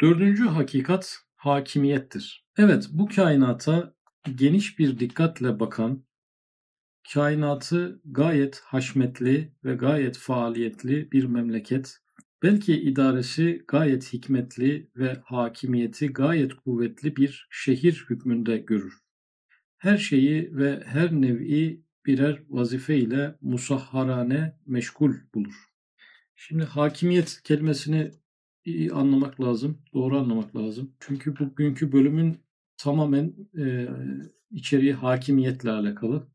Dördüncü hakikat hakimiyettir. Evet bu kainata geniş bir dikkatle bakan, kainatı gayet haşmetli ve gayet faaliyetli bir memleket, belki idaresi gayet hikmetli ve hakimiyeti gayet kuvvetli bir şehir hükmünde görür. Her şeyi ve her nevi birer vazife ile musahharane meşgul bulur. Şimdi hakimiyet kelimesini anlamak lazım, doğru anlamak lazım. Çünkü bugünkü bölümün tamamen e, içeriği hakimiyetle alakalı.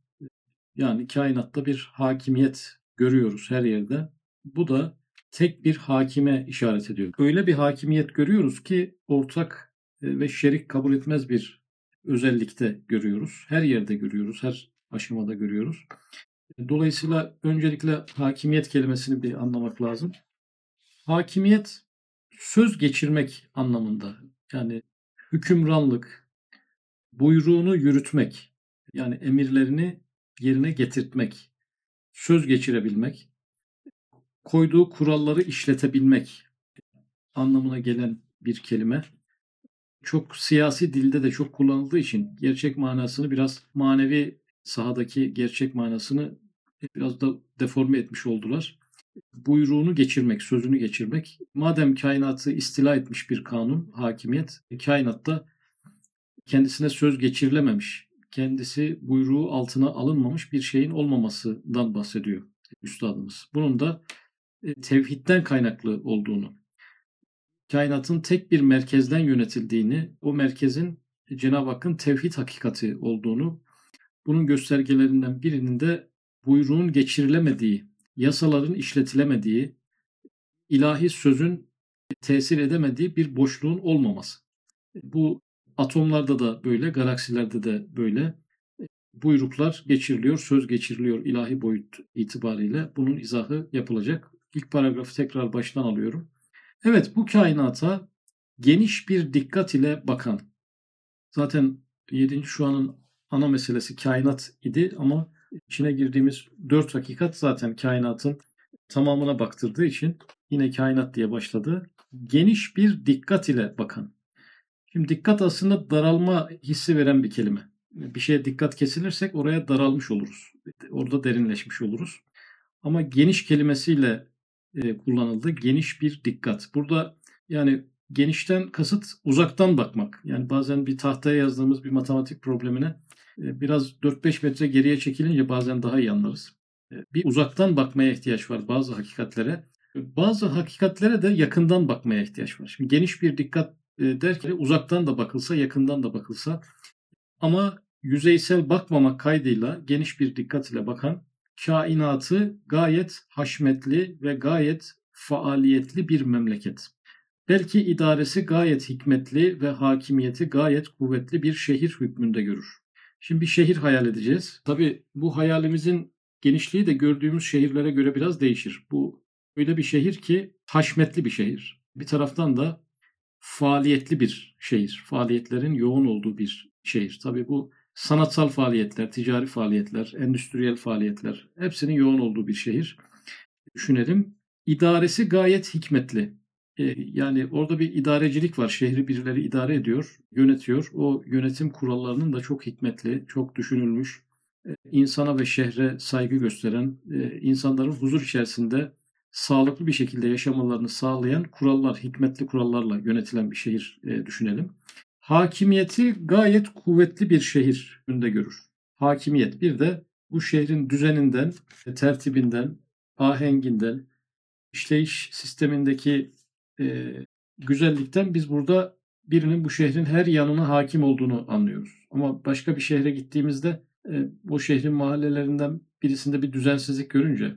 Yani kainatta bir hakimiyet görüyoruz her yerde. Bu da tek bir hakime işaret ediyor. Öyle bir hakimiyet görüyoruz ki ortak e, ve şerik kabul etmez bir özellikte görüyoruz. Her yerde görüyoruz, her aşamada görüyoruz. Dolayısıyla öncelikle hakimiyet kelimesini bir anlamak lazım. Hakimiyet söz geçirmek anlamında. Yani hükümranlık, buyruğunu yürütmek, yani emirlerini yerine getirtmek, söz geçirebilmek, koyduğu kuralları işletebilmek anlamına gelen bir kelime. Çok siyasi dilde de çok kullanıldığı için gerçek manasını biraz manevi sahadaki gerçek manasını biraz da deforme etmiş oldular. Buyruğunu geçirmek, sözünü geçirmek. Madem kainatı istila etmiş bir kanun, hakimiyet, kainatta kendisine söz geçirilememiş, kendisi buyruğu altına alınmamış bir şeyin olmamasından bahsediyor üstadımız. Bunun da e, tevhidden kaynaklı olduğunu, kainatın tek bir merkezden yönetildiğini, o merkezin Cenab-ı Hakk'ın tevhid hakikati olduğunu, bunun göstergelerinden birinin de buyruğun geçirilemediği, yasaların işletilemediği, ilahi sözün tesir edemediği bir boşluğun olmaması. Bu atomlarda da böyle, galaksilerde de böyle buyruklar geçiriliyor, söz geçiriliyor ilahi boyut itibariyle. Bunun izahı yapılacak. İlk paragrafı tekrar baştan alıyorum. Evet bu kainata geniş bir dikkat ile bakan. Zaten 7. şu anın ana meselesi kainat idi ama içine girdiğimiz dört hakikat zaten kainatın tamamına baktırdığı için yine kainat diye başladı. Geniş bir dikkat ile bakan. Şimdi dikkat aslında daralma hissi veren bir kelime. Bir şeye dikkat kesilirsek oraya daralmış oluruz. Orada derinleşmiş oluruz. Ama geniş kelimesiyle e, kullanıldı. Geniş bir dikkat. Burada yani genişten kasıt uzaktan bakmak. Yani bazen bir tahtaya yazdığımız bir matematik problemine biraz 4-5 metre geriye çekilince bazen daha iyi anlarız. E, bir uzaktan bakmaya ihtiyaç var bazı hakikatlere. Bazı hakikatlere de yakından bakmaya ihtiyaç var. Şimdi geniş bir dikkat e, derken uzaktan da bakılsa, yakından da bakılsa ama yüzeysel bakmamak kaydıyla geniş bir dikkat ile bakan kainatı gayet haşmetli ve gayet faaliyetli bir memleket. Belki idaresi gayet hikmetli ve hakimiyeti gayet kuvvetli bir şehir hükmünde görür. Şimdi bir şehir hayal edeceğiz. Tabi bu hayalimizin genişliği de gördüğümüz şehirlere göre biraz değişir. Bu öyle bir şehir ki haşmetli bir şehir. Bir taraftan da faaliyetli bir şehir. Faaliyetlerin yoğun olduğu bir şehir. Tabii bu sanatsal faaliyetler, ticari faaliyetler, endüstriyel faaliyetler hepsinin yoğun olduğu bir şehir. Düşünelim. İdaresi gayet hikmetli. Ee, yani orada bir idarecilik var. Şehri birileri idare ediyor, yönetiyor. O yönetim kurallarının da çok hikmetli, çok düşünülmüş, e, insana ve şehre saygı gösteren, e, insanların huzur içerisinde sağlıklı bir şekilde yaşamalarını sağlayan kurallar, hikmetli kurallarla yönetilen bir şehir e, düşünelim. Hakimiyeti gayet kuvvetli bir şehir önünde görür. Hakimiyet bir de bu şehrin düzeninden, tertibinden, ahenginden, işleyiş sistemindeki e, güzellikten biz burada birinin bu şehrin her yanına hakim olduğunu anlıyoruz. Ama başka bir şehre gittiğimizde e, o şehrin mahallelerinden birisinde bir düzensizlik görünce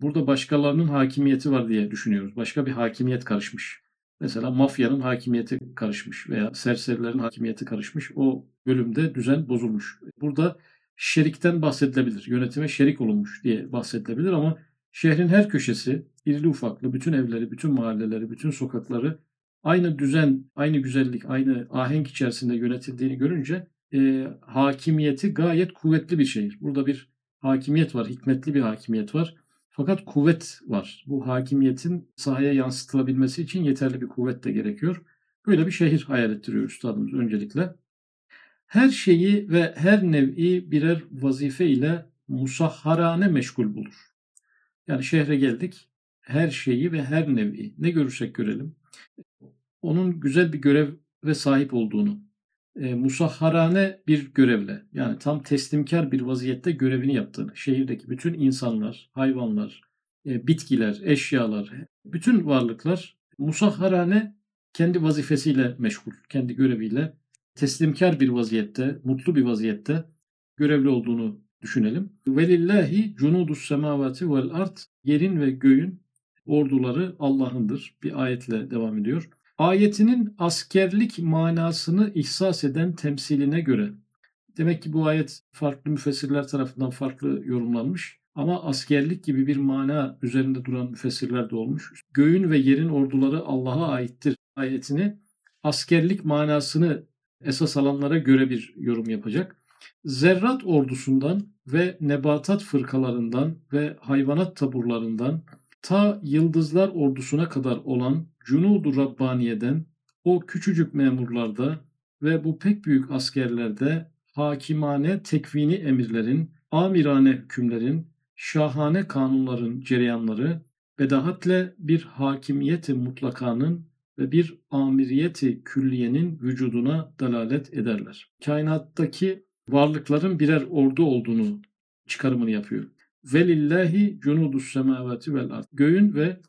burada başkalarının hakimiyeti var diye düşünüyoruz. Başka bir hakimiyet karışmış. Mesela mafyanın hakimiyeti karışmış veya serserilerin hakimiyeti karışmış. O bölümde düzen bozulmuş. Burada şerikten bahsedilebilir. Yönetime şerik olunmuş diye bahsedilebilir ama şehrin her köşesi, irili ufaklı, bütün evleri, bütün mahalleleri, bütün sokakları aynı düzen, aynı güzellik, aynı ahenk içerisinde yönetildiğini görünce e, hakimiyeti gayet kuvvetli bir şehir. Burada bir hakimiyet var, hikmetli bir hakimiyet var. Fakat kuvvet var. Bu hakimiyetin sahaya yansıtılabilmesi için yeterli bir kuvvet de gerekiyor. Böyle bir şehir hayal ettiriyor üstadımız öncelikle. Her şeyi ve her nevi birer vazife ile musahharane meşgul bulur. Yani şehre geldik. Her şeyi ve her nevi ne görürsek görelim. Onun güzel bir görev ve sahip olduğunu, e, musahharane bir görevle yani tam teslimkar bir vaziyette görevini yaptığını, şehirdeki bütün insanlar, hayvanlar, e, bitkiler, eşyalar, bütün varlıklar musahharane kendi vazifesiyle meşgul, kendi göreviyle teslimkar bir vaziyette, mutlu bir vaziyette görevli olduğunu düşünelim. Velillahi cunudus semavati vel art yerin ve göğün orduları Allah'ındır. Bir ayetle devam ediyor. Ayetinin askerlik manasını ihsas eden temsiline göre demek ki bu ayet farklı müfessirler tarafından farklı yorumlanmış ama askerlik gibi bir mana üzerinde duran müfessirler de olmuş. Göğün ve yerin orduları Allah'a aittir ayetini askerlik manasını esas alanlara göre bir yorum yapacak. Zerrat ordusundan ve nebatat fırkalarından ve hayvanat taburlarından ta yıldızlar ordusuna kadar olan Cunudu Rabbaniye'den o küçücük memurlarda ve bu pek büyük askerlerde hakimane tekvini emirlerin, amirane hükümlerin, şahane kanunların cereyanları, bedahatle bir hakimiyeti mutlakanın ve bir amiriyeti külliyenin vücuduna dalalet ederler. Kainattaki varlıkların birer ordu olduğunu çıkarımını yapıyor. Velillahi cunudus semavati vel ard. Göğün ve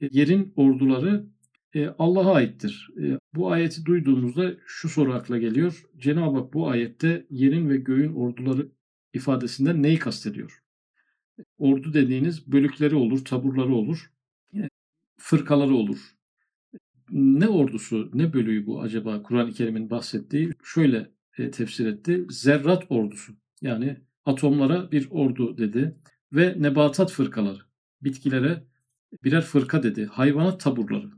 yerin orduları e, Allah'a aittir. E, bu ayeti duyduğumuzda şu soru akla geliyor. Cenab-ı Hak bu ayette yerin ve göğün orduları ifadesinden neyi kastediyor? Ordu dediğiniz bölükleri olur, taburları olur, e, fırkaları olur. Ne ordusu, ne bölüğü bu acaba Kur'an-ı Kerim'in bahsettiği? Şöyle tefsir etti. Zerrat ordusu. Yani atomlara bir ordu dedi. Ve nebatat fırkaları. Bitkilere birer fırka dedi. Hayvanat taburları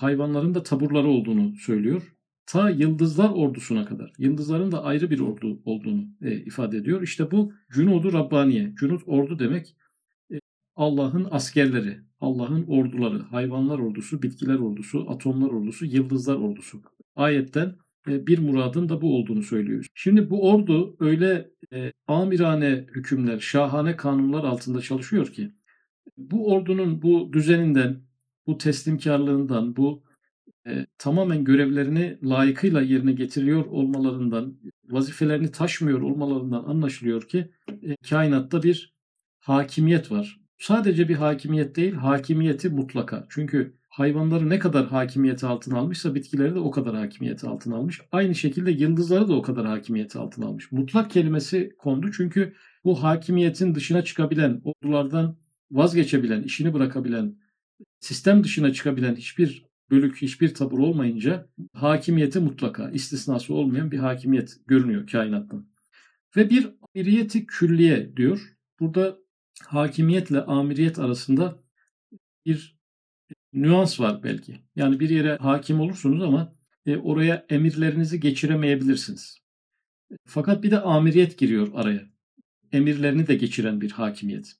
hayvanların da taburları olduğunu söylüyor. Ta yıldızlar ordusuna kadar. Yıldızların da ayrı bir ordu olduğunu e, ifade ediyor. İşte bu Cunudu Rabbaniye. Cunud ordu demek e, Allah'ın askerleri, Allah'ın orduları, hayvanlar ordusu, bitkiler ordusu, atomlar ordusu, yıldızlar ordusu. Ayetten e, bir muradın da bu olduğunu söylüyor. Şimdi bu ordu öyle e, amirane hükümler, şahane kanunlar altında çalışıyor ki bu ordunun bu düzeninden, bu teslimkarlığından, bu e, tamamen görevlerini layıkıyla yerine getiriyor olmalarından, vazifelerini taşmıyor olmalarından anlaşılıyor ki e, kainatta bir hakimiyet var. Sadece bir hakimiyet değil, hakimiyeti mutlaka. Çünkü hayvanları ne kadar hakimiyeti altına almışsa bitkileri de o kadar hakimiyeti altına almış. Aynı şekilde yıldızları da o kadar hakimiyeti altına almış. Mutlak kelimesi kondu çünkü bu hakimiyetin dışına çıkabilen, ordulardan vazgeçebilen, işini bırakabilen, sistem dışına çıkabilen hiçbir bölük, hiçbir tabur olmayınca hakimiyeti mutlaka, istisnası olmayan bir hakimiyet görünüyor kainattan. Ve bir amiriyeti külliye diyor. Burada hakimiyetle amiriyet arasında bir nüans var belki. Yani bir yere hakim olursunuz ama e, oraya emirlerinizi geçiremeyebilirsiniz. Fakat bir de amiriyet giriyor araya. Emirlerini de geçiren bir hakimiyet.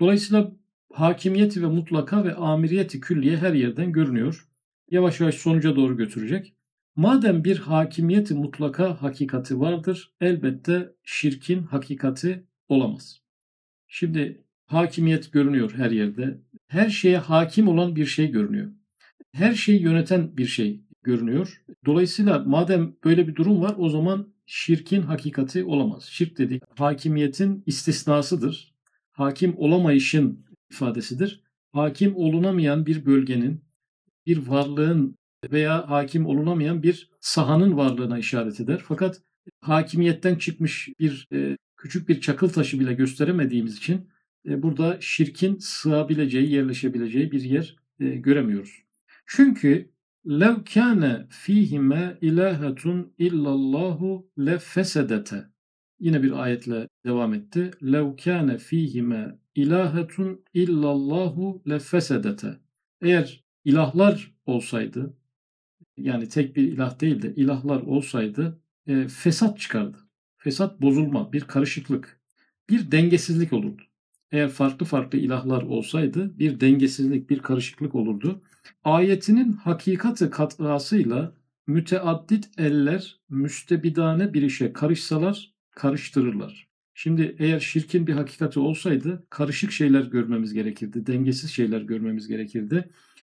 Dolayısıyla hakimiyeti ve mutlaka ve amiriyeti külliye her yerden görünüyor. Yavaş yavaş sonuca doğru götürecek. Madem bir hakimiyeti mutlaka hakikati vardır, elbette şirkin hakikati olamaz. Şimdi hakimiyet görünüyor her yerde. Her şeye hakim olan bir şey görünüyor. Her şeyi yöneten bir şey görünüyor. Dolayısıyla madem böyle bir durum var o zaman şirkin hakikati olamaz. Şirk dedik hakimiyetin istisnasıdır. Hakim olamayışın ifadesidir. Hakim olunamayan bir bölgenin, bir varlığın veya hakim olunamayan bir sahanın varlığına işaret eder. Fakat hakimiyetten çıkmış bir e, küçük bir çakıl taşı bile gösteremediğimiz için burada şirkin sığabileceği, yerleşebileceği bir yer e, göremiyoruz. Çünkü lev kâne fîhime ilâhetun illallahu lefesedete. Yine bir ayetle devam etti. Lev kâne fîhime ilahetun illallahu lefesedete. Eğer ilahlar olsaydı yani tek bir ilah değil de ilahlar olsaydı e, fesat çıkardı. Fesat bozulma, bir karışıklık, bir dengesizlik olurdu. Eğer farklı farklı ilahlar olsaydı bir dengesizlik, bir karışıklık olurdu. Ayetinin hakikati katrasıyla müteaddit eller müstebidane bir işe karışsalar karıştırırlar. Şimdi eğer şirkin bir hakikati olsaydı karışık şeyler görmemiz gerekirdi, dengesiz şeyler görmemiz gerekirdi.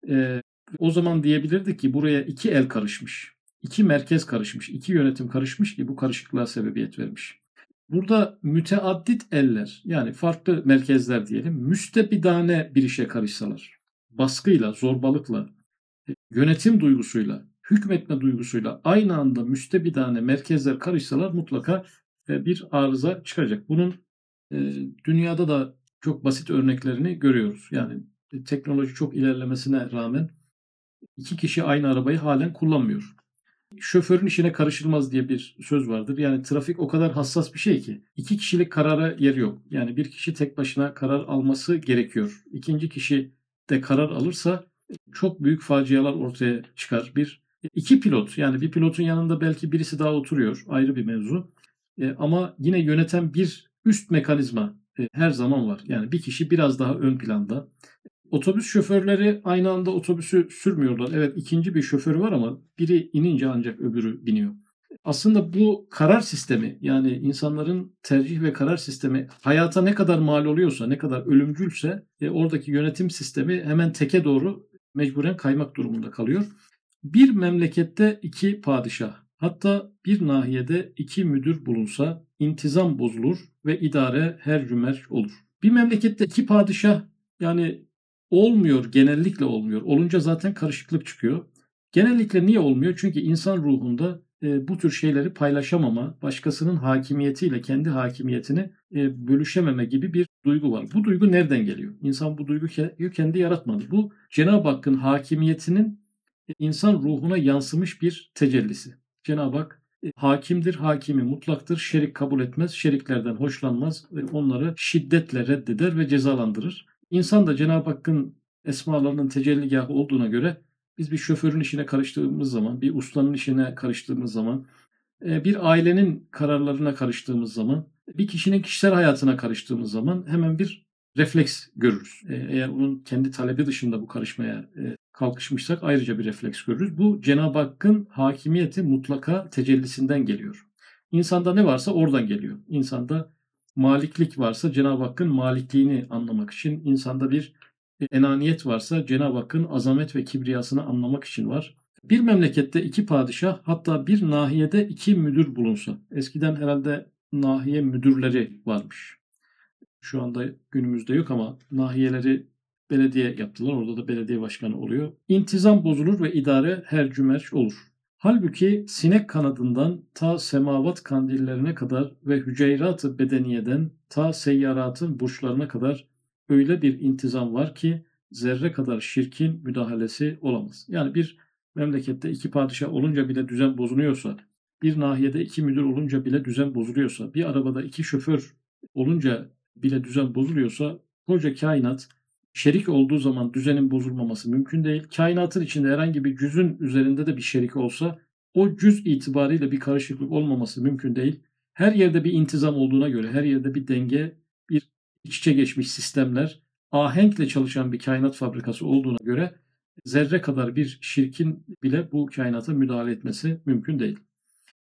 Ee, o zaman diyebilirdik ki buraya iki el karışmış, iki merkez karışmış, iki yönetim karışmış ki bu karışıklığa sebebiyet vermiş. Burada müteaddit eller yani farklı merkezler diyelim müstebidane bir işe karışsalar, baskıyla, zorbalıkla, yönetim duygusuyla, hükmetme duygusuyla aynı anda müstebidane merkezler karışsalar mutlaka e, bir arıza çıkacak. Bunun e, dünyada da çok basit örneklerini görüyoruz. Yani teknoloji çok ilerlemesine rağmen iki kişi aynı arabayı halen kullanmıyor. Şoförün işine karışılmaz diye bir söz vardır. Yani trafik o kadar hassas bir şey ki iki kişilik karara yer yok. Yani bir kişi tek başına karar alması gerekiyor. İkinci kişi de karar alırsa çok büyük facialar ortaya çıkar. Bir iki pilot yani bir pilotun yanında belki birisi daha oturuyor ayrı bir mevzu. E, ama yine yöneten bir üst mekanizma e, her zaman var. Yani bir kişi biraz daha ön planda. Otobüs şoförleri aynı anda otobüsü sürmüyorlar. Evet ikinci bir şoförü var ama biri inince ancak öbürü biniyor. Aslında bu karar sistemi yani insanların tercih ve karar sistemi hayata ne kadar mal oluyorsa, ne kadar ölümcülse e, oradaki yönetim sistemi hemen teke doğru mecburen kaymak durumunda kalıyor. Bir memlekette iki padişah, hatta bir nahiyede iki müdür bulunsa intizam bozulur ve idare her cümerç olur. Bir memlekette iki padişah yani olmuyor, genellikle olmuyor. Olunca zaten karışıklık çıkıyor. Genellikle niye olmuyor? Çünkü insan ruhunda e, bu tür şeyleri paylaşamama, başkasının hakimiyetiyle kendi hakimiyetini e, bölüşememe gibi bir duygu var. Bu duygu nereden geliyor? İnsan bu duyguyu kendi yaratmadı. Bu Cenab-ı Hakk'ın hakimiyetinin insan ruhuna yansımış bir tecellisi. Cenab-ı Hak e, hakimdir, hakimi mutlaktır, şerik kabul etmez, şeriklerden hoşlanmaz ve onları şiddetle reddeder ve cezalandırır. İnsan da Cenab-ı Hakk'ın esmalarının tecelligahı olduğuna göre biz bir şoförün işine karıştığımız zaman, bir ustanın işine karıştığımız zaman, e, bir ailenin kararlarına karıştığımız zaman, bir kişinin kişisel hayatına karıştığımız zaman hemen bir refleks görürüz. E, eğer onun kendi talebi dışında bu karışmaya e, kalkışmışsak ayrıca bir refleks görürüz. Bu Cenab-ı Hakk'ın hakimiyeti mutlaka tecellisinden geliyor. İnsanda ne varsa oradan geliyor. İnsanda maliklik varsa Cenab-ı Hakk'ın malikliğini anlamak için, insanda bir enaniyet varsa Cenab-ı Hakk'ın azamet ve kibriyasını anlamak için var. Bir memlekette iki padişah hatta bir nahiyede iki müdür bulunsa. Eskiden herhalde nahiye müdürleri varmış. Şu anda günümüzde yok ama nahiyeleri belediye yaptılar. Orada da belediye başkanı oluyor. İntizam bozulur ve idare her cümerç olur. Halbuki sinek kanadından ta semavat kandillerine kadar ve hüceyrat-ı bedeniyeden ta seyyaratın burçlarına kadar öyle bir intizam var ki zerre kadar şirkin müdahalesi olamaz. Yani bir memlekette iki padişah olunca bile düzen bozuluyorsa, bir nahiyede iki müdür olunca bile düzen bozuluyorsa, bir arabada iki şoför olunca bile düzen bozuluyorsa koca kainat şerik olduğu zaman düzenin bozulmaması mümkün değil. Kainatın içinde herhangi bir cüzün üzerinde de bir şerik olsa o cüz itibariyle bir karışıklık olmaması mümkün değil. Her yerde bir intizam olduğuna göre, her yerde bir denge, bir iç içe geçmiş sistemler, ahenkle çalışan bir kainat fabrikası olduğuna göre zerre kadar bir şirkin bile bu kainata müdahale etmesi mümkün değil.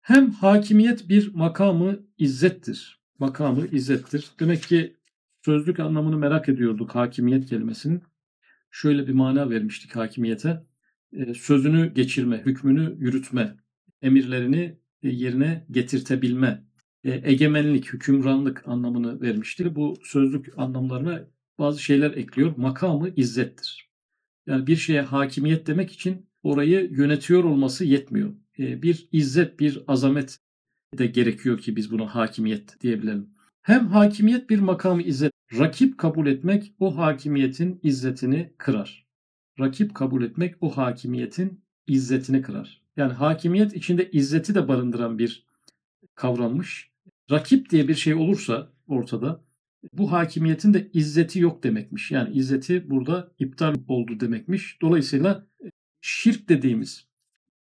Hem hakimiyet bir makamı izzettir. Makamı izzettir. Demek ki sözlük anlamını merak ediyorduk hakimiyet kelimesinin. Şöyle bir mana vermiştik hakimiyete. E, sözünü geçirme, hükmünü yürütme, emirlerini e, yerine getirtebilme, e, egemenlik, hükümranlık anlamını vermiştir. Bu sözlük anlamlarına bazı şeyler ekliyor. Makamı izzettir. Yani bir şeye hakimiyet demek için orayı yönetiyor olması yetmiyor. Bir izzet, bir azamet de gerekiyor ki biz buna hakimiyet diyebilelim. Hem hakimiyet bir makamı izzet, rakip kabul etmek o hakimiyetin izzetini kırar. Rakip kabul etmek o hakimiyetin izzetini kırar. Yani hakimiyet içinde izzeti de barındıran bir kavrammış. Rakip diye bir şey olursa ortada bu hakimiyetin de izzeti yok demekmiş. Yani izzeti burada iptal oldu demekmiş. Dolayısıyla şirk dediğimiz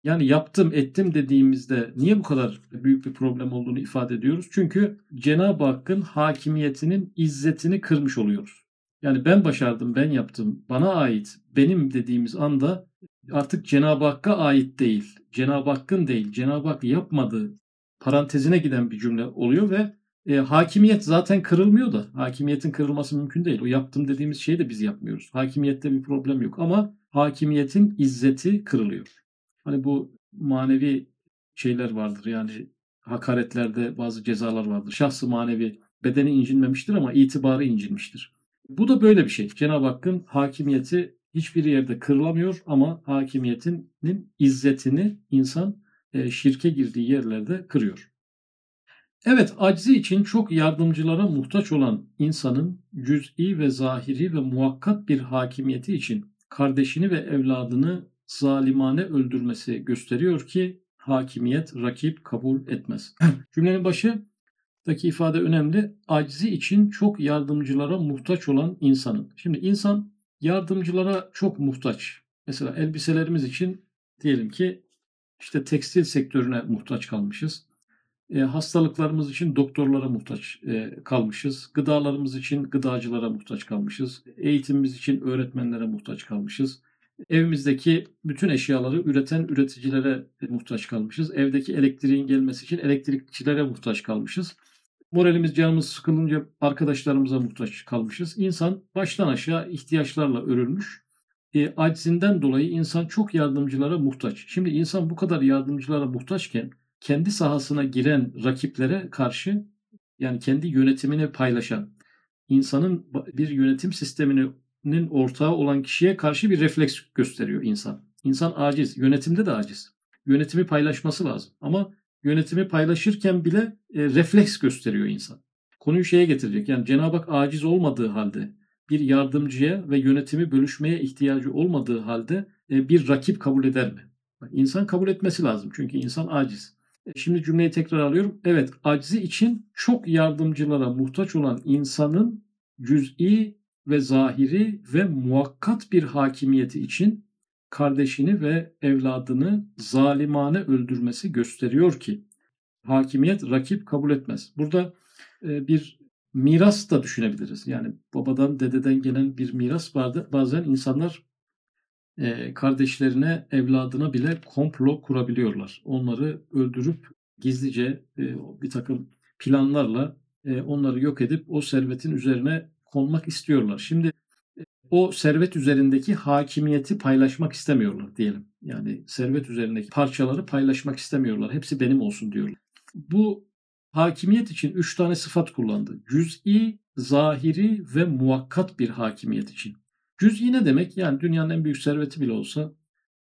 yani yaptım ettim dediğimizde niye bu kadar büyük bir problem olduğunu ifade ediyoruz? Çünkü Cenab-ı Hakk'ın hakimiyetinin izzetini kırmış oluyoruz. Yani ben başardım, ben yaptım, bana ait, benim dediğimiz anda artık Cenab-ı Hakk'a ait değil. Cenab-ı Hakk'ın değil. Cenab-ı Hak yapmadı parantezine giden bir cümle oluyor ve e, hakimiyet zaten kırılmıyor da hakimiyetin kırılması mümkün değil. O yaptım dediğimiz şeyi de biz yapmıyoruz. Hakimiyette bir problem yok ama hakimiyetin izzeti kırılıyor. Hani bu manevi şeyler vardır yani hakaretlerde bazı cezalar vardır. Şahsı manevi bedeni incinmemiştir ama itibarı incinmiştir. Bu da böyle bir şey. Cenab-ı Hakk'ın hakimiyeti hiçbir yerde kırılamıyor ama hakimiyetinin izzetini insan e, şirke girdiği yerlerde kırıyor. Evet, aczi için çok yardımcılara muhtaç olan insanın cüz'i ve zahiri ve muhakkat bir hakimiyeti için kardeşini ve evladını zalimane öldürmesi gösteriyor ki hakimiyet rakip kabul etmez. Cümlenin başındaki ifade önemli. Aczi için çok yardımcılara muhtaç olan insanın. Şimdi insan yardımcılara çok muhtaç. Mesela elbiselerimiz için diyelim ki işte tekstil sektörüne muhtaç kalmışız. E, hastalıklarımız için doktorlara muhtaç e, kalmışız. Gıdalarımız için gıdacılara muhtaç kalmışız. Eğitimimiz için öğretmenlere muhtaç kalmışız. Evimizdeki bütün eşyaları üreten üreticilere muhtaç kalmışız. Evdeki elektriğin gelmesi için elektrikçilere muhtaç kalmışız. Moralimiz, canımız sıkılınca arkadaşlarımıza muhtaç kalmışız. İnsan baştan aşağı ihtiyaçlarla örülmüş. E, aczinden dolayı insan çok yardımcılara muhtaç. Şimdi insan bu kadar yardımcılara muhtaçken kendi sahasına giren rakiplere karşı yani kendi yönetimini paylaşan insanın bir yönetim sisteminin ortağı olan kişiye karşı bir refleks gösteriyor insan. İnsan aciz, yönetimde de aciz. Yönetimi paylaşması lazım ama yönetimi paylaşırken bile e, refleks gösteriyor insan. Konuyu şeye getirecek. Yani Cenab-ı Hak aciz olmadığı halde bir yardımcıya ve yönetimi bölüşmeye ihtiyacı olmadığı halde e, bir rakip kabul eder mi? İnsan kabul etmesi lazım çünkü insan aciz. E, şimdi cümleyi tekrar alıyorum. Evet, aczi için çok yardımcılara muhtaç olan insanın cüz'i ve zahiri ve muhakkat bir hakimiyeti için kardeşini ve evladını zalimane öldürmesi gösteriyor ki hakimiyet rakip kabul etmez. Burada e, bir miras da düşünebiliriz. Yani babadan dededen gelen bir miras vardı. Bazen insanlar e, kardeşlerine, evladına bile komplo kurabiliyorlar. Onları öldürüp gizlice e, bir takım planlarla onları yok edip o servetin üzerine konmak istiyorlar. Şimdi e, o servet üzerindeki hakimiyeti paylaşmak istemiyorlar diyelim. Yani servet üzerindeki parçaları paylaşmak istemiyorlar. Hepsi benim olsun diyorlar. Bu hakimiyet için üç tane sıfat kullandı. Cüz'i, zahiri ve muakkat bir hakimiyet için. Cüz'i ne demek? Yani dünyanın en büyük serveti bile olsa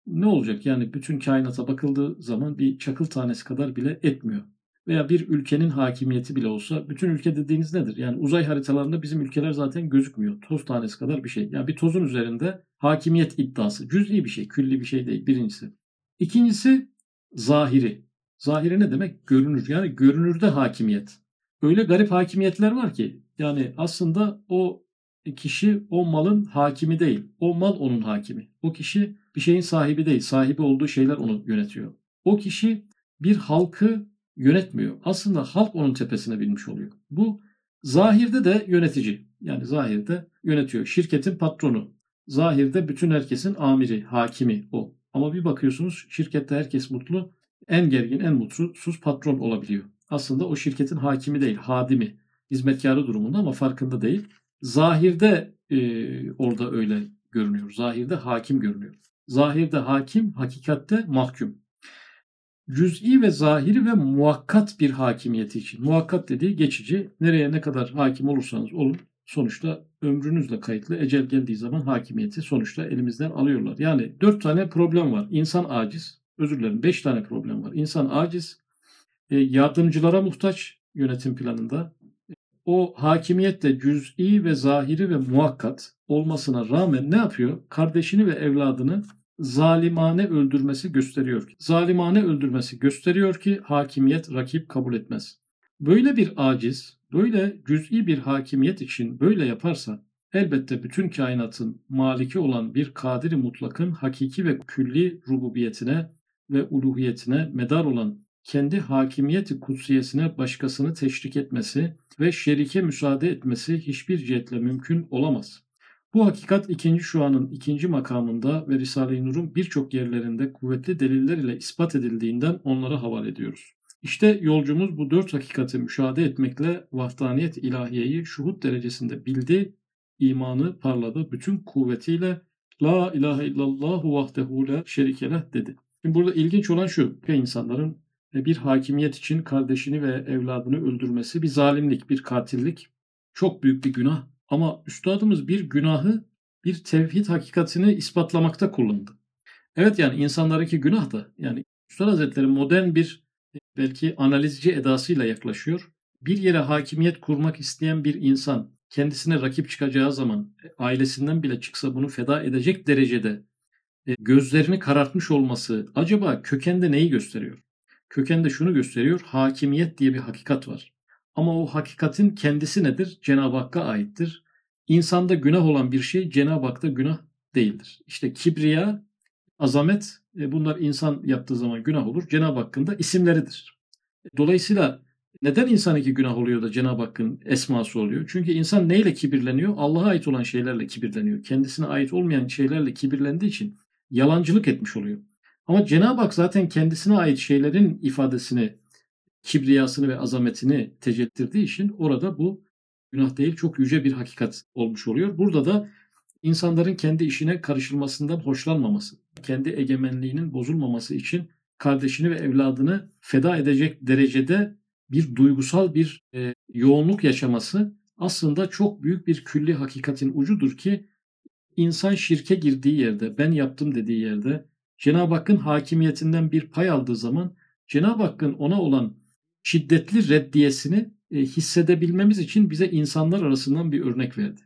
ne olacak? Yani bütün kainata bakıldığı zaman bir çakıl tanesi kadar bile etmiyor. Veya bir ülkenin hakimiyeti bile olsa bütün ülke dediğiniz nedir? Yani uzay haritalarında bizim ülkeler zaten gözükmüyor. Toz tanesi kadar bir şey. Yani bir tozun üzerinde hakimiyet iddiası. Cüz'i bir şey, külli bir şey değil birincisi. İkincisi zahiri. Zahiri ne demek? Görünür. Yani görünürde hakimiyet. Öyle garip hakimiyetler var ki yani aslında o kişi o malın hakimi değil. O mal onun hakimi. O kişi bir şeyin sahibi değil. Sahibi olduğu şeyler onu yönetiyor. O kişi bir halkı yönetmiyor. Aslında halk onun tepesine binmiş oluyor. Bu zahirde de yönetici. Yani zahirde yönetiyor. Şirketin patronu. Zahirde bütün herkesin amiri, hakimi o. Ama bir bakıyorsunuz şirkette herkes mutlu. En gergin, en mutsuz patron olabiliyor. Aslında o şirketin hakimi değil, hadimi, hizmetkarı durumunda ama farkında değil. Zahirde e, orada öyle görünüyor. Zahirde hakim görünüyor. Zahirde hakim, hakikatte mahkum. Cüz'i ve zahiri ve muhakkat bir hakimiyeti için. Muhakkat dediği geçici. Nereye ne kadar hakim olursanız olun sonuçta ömrünüzle kayıtlı ecel geldiği zaman hakimiyeti sonuçta elimizden alıyorlar. Yani dört tane problem var. İnsan aciz. Özür dilerim beş tane problem var. İnsan aciz. E, yardımcılara muhtaç yönetim planında o hakimiyette cüz'i ve zahiri ve muhakkat olmasına rağmen ne yapıyor? Kardeşini ve evladını zalimane öldürmesi gösteriyor ki. Zalimane öldürmesi gösteriyor ki hakimiyet rakip kabul etmez. Böyle bir aciz, böyle cüz'i bir hakimiyet için böyle yaparsa elbette bütün kainatın maliki olan bir kadiri mutlakın hakiki ve külli rububiyetine ve uluhiyetine medar olan kendi hakimiyeti kutsiyesine başkasını teşrik etmesi ve şerike müsaade etmesi hiçbir cihetle mümkün olamaz. Bu hakikat ikinci şuanın ikinci makamında ve Risale-i Nur'un birçok yerlerinde kuvvetli deliller ile ispat edildiğinden onlara havale ediyoruz. İşte yolcumuz bu dört hakikati müşahede etmekle vahdaniyet ilahiyeyi şuhut derecesinde bildi, imanı parladı, bütün kuvvetiyle La ilahe illallahu vahdehu la şerikeleh dedi. Şimdi burada ilginç olan şu, insanların bir hakimiyet için kardeşini ve evladını öldürmesi bir zalimlik, bir katillik, çok büyük bir günah. Ama üstadımız bir günahı bir tevhid hakikatini ispatlamakta kullandı. Evet yani insanlarınki günah da yani Üstad Hazretleri modern bir belki analizci edasıyla yaklaşıyor. Bir yere hakimiyet kurmak isteyen bir insan kendisine rakip çıkacağı zaman ailesinden bile çıksa bunu feda edecek derecede e, gözlerini karartmış olması acaba kökende neyi gösteriyor? Kökende şunu gösteriyor. Hakimiyet diye bir hakikat var. Ama o hakikatin kendisi nedir? Cenab-ı Hakk'a aittir. İnsanda günah olan bir şey Cenab-ı Hak'ta günah değildir. İşte kibriya, azamet e, bunlar insan yaptığı zaman günah olur. Cenab-ı Hakk'ın da isimleridir. Dolayısıyla neden insan iki günah oluyor da Cenab-ı Hakk'ın esması oluyor? Çünkü insan neyle kibirleniyor? Allah'a ait olan şeylerle kibirleniyor. Kendisine ait olmayan şeylerle kibirlendiği için yalancılık etmiş oluyor. Ama Cenab-ı Hak zaten kendisine ait şeylerin ifadesini, kibriyasını ve azametini tecelli için orada bu günah değil çok yüce bir hakikat olmuş oluyor. Burada da insanların kendi işine karışılmasından hoşlanmaması, kendi egemenliğinin bozulmaması için kardeşini ve evladını feda edecek derecede bir duygusal bir e, yoğunluk yaşaması aslında çok büyük bir külli hakikatin ucudur ki insan şirke girdiği yerde, ben yaptım dediği yerde Cenab-ı Hakk'ın hakimiyetinden bir pay aldığı zaman Cenab-ı Hakk'ın ona olan şiddetli reddiyesini e, hissedebilmemiz için bize insanlar arasından bir örnek verdi.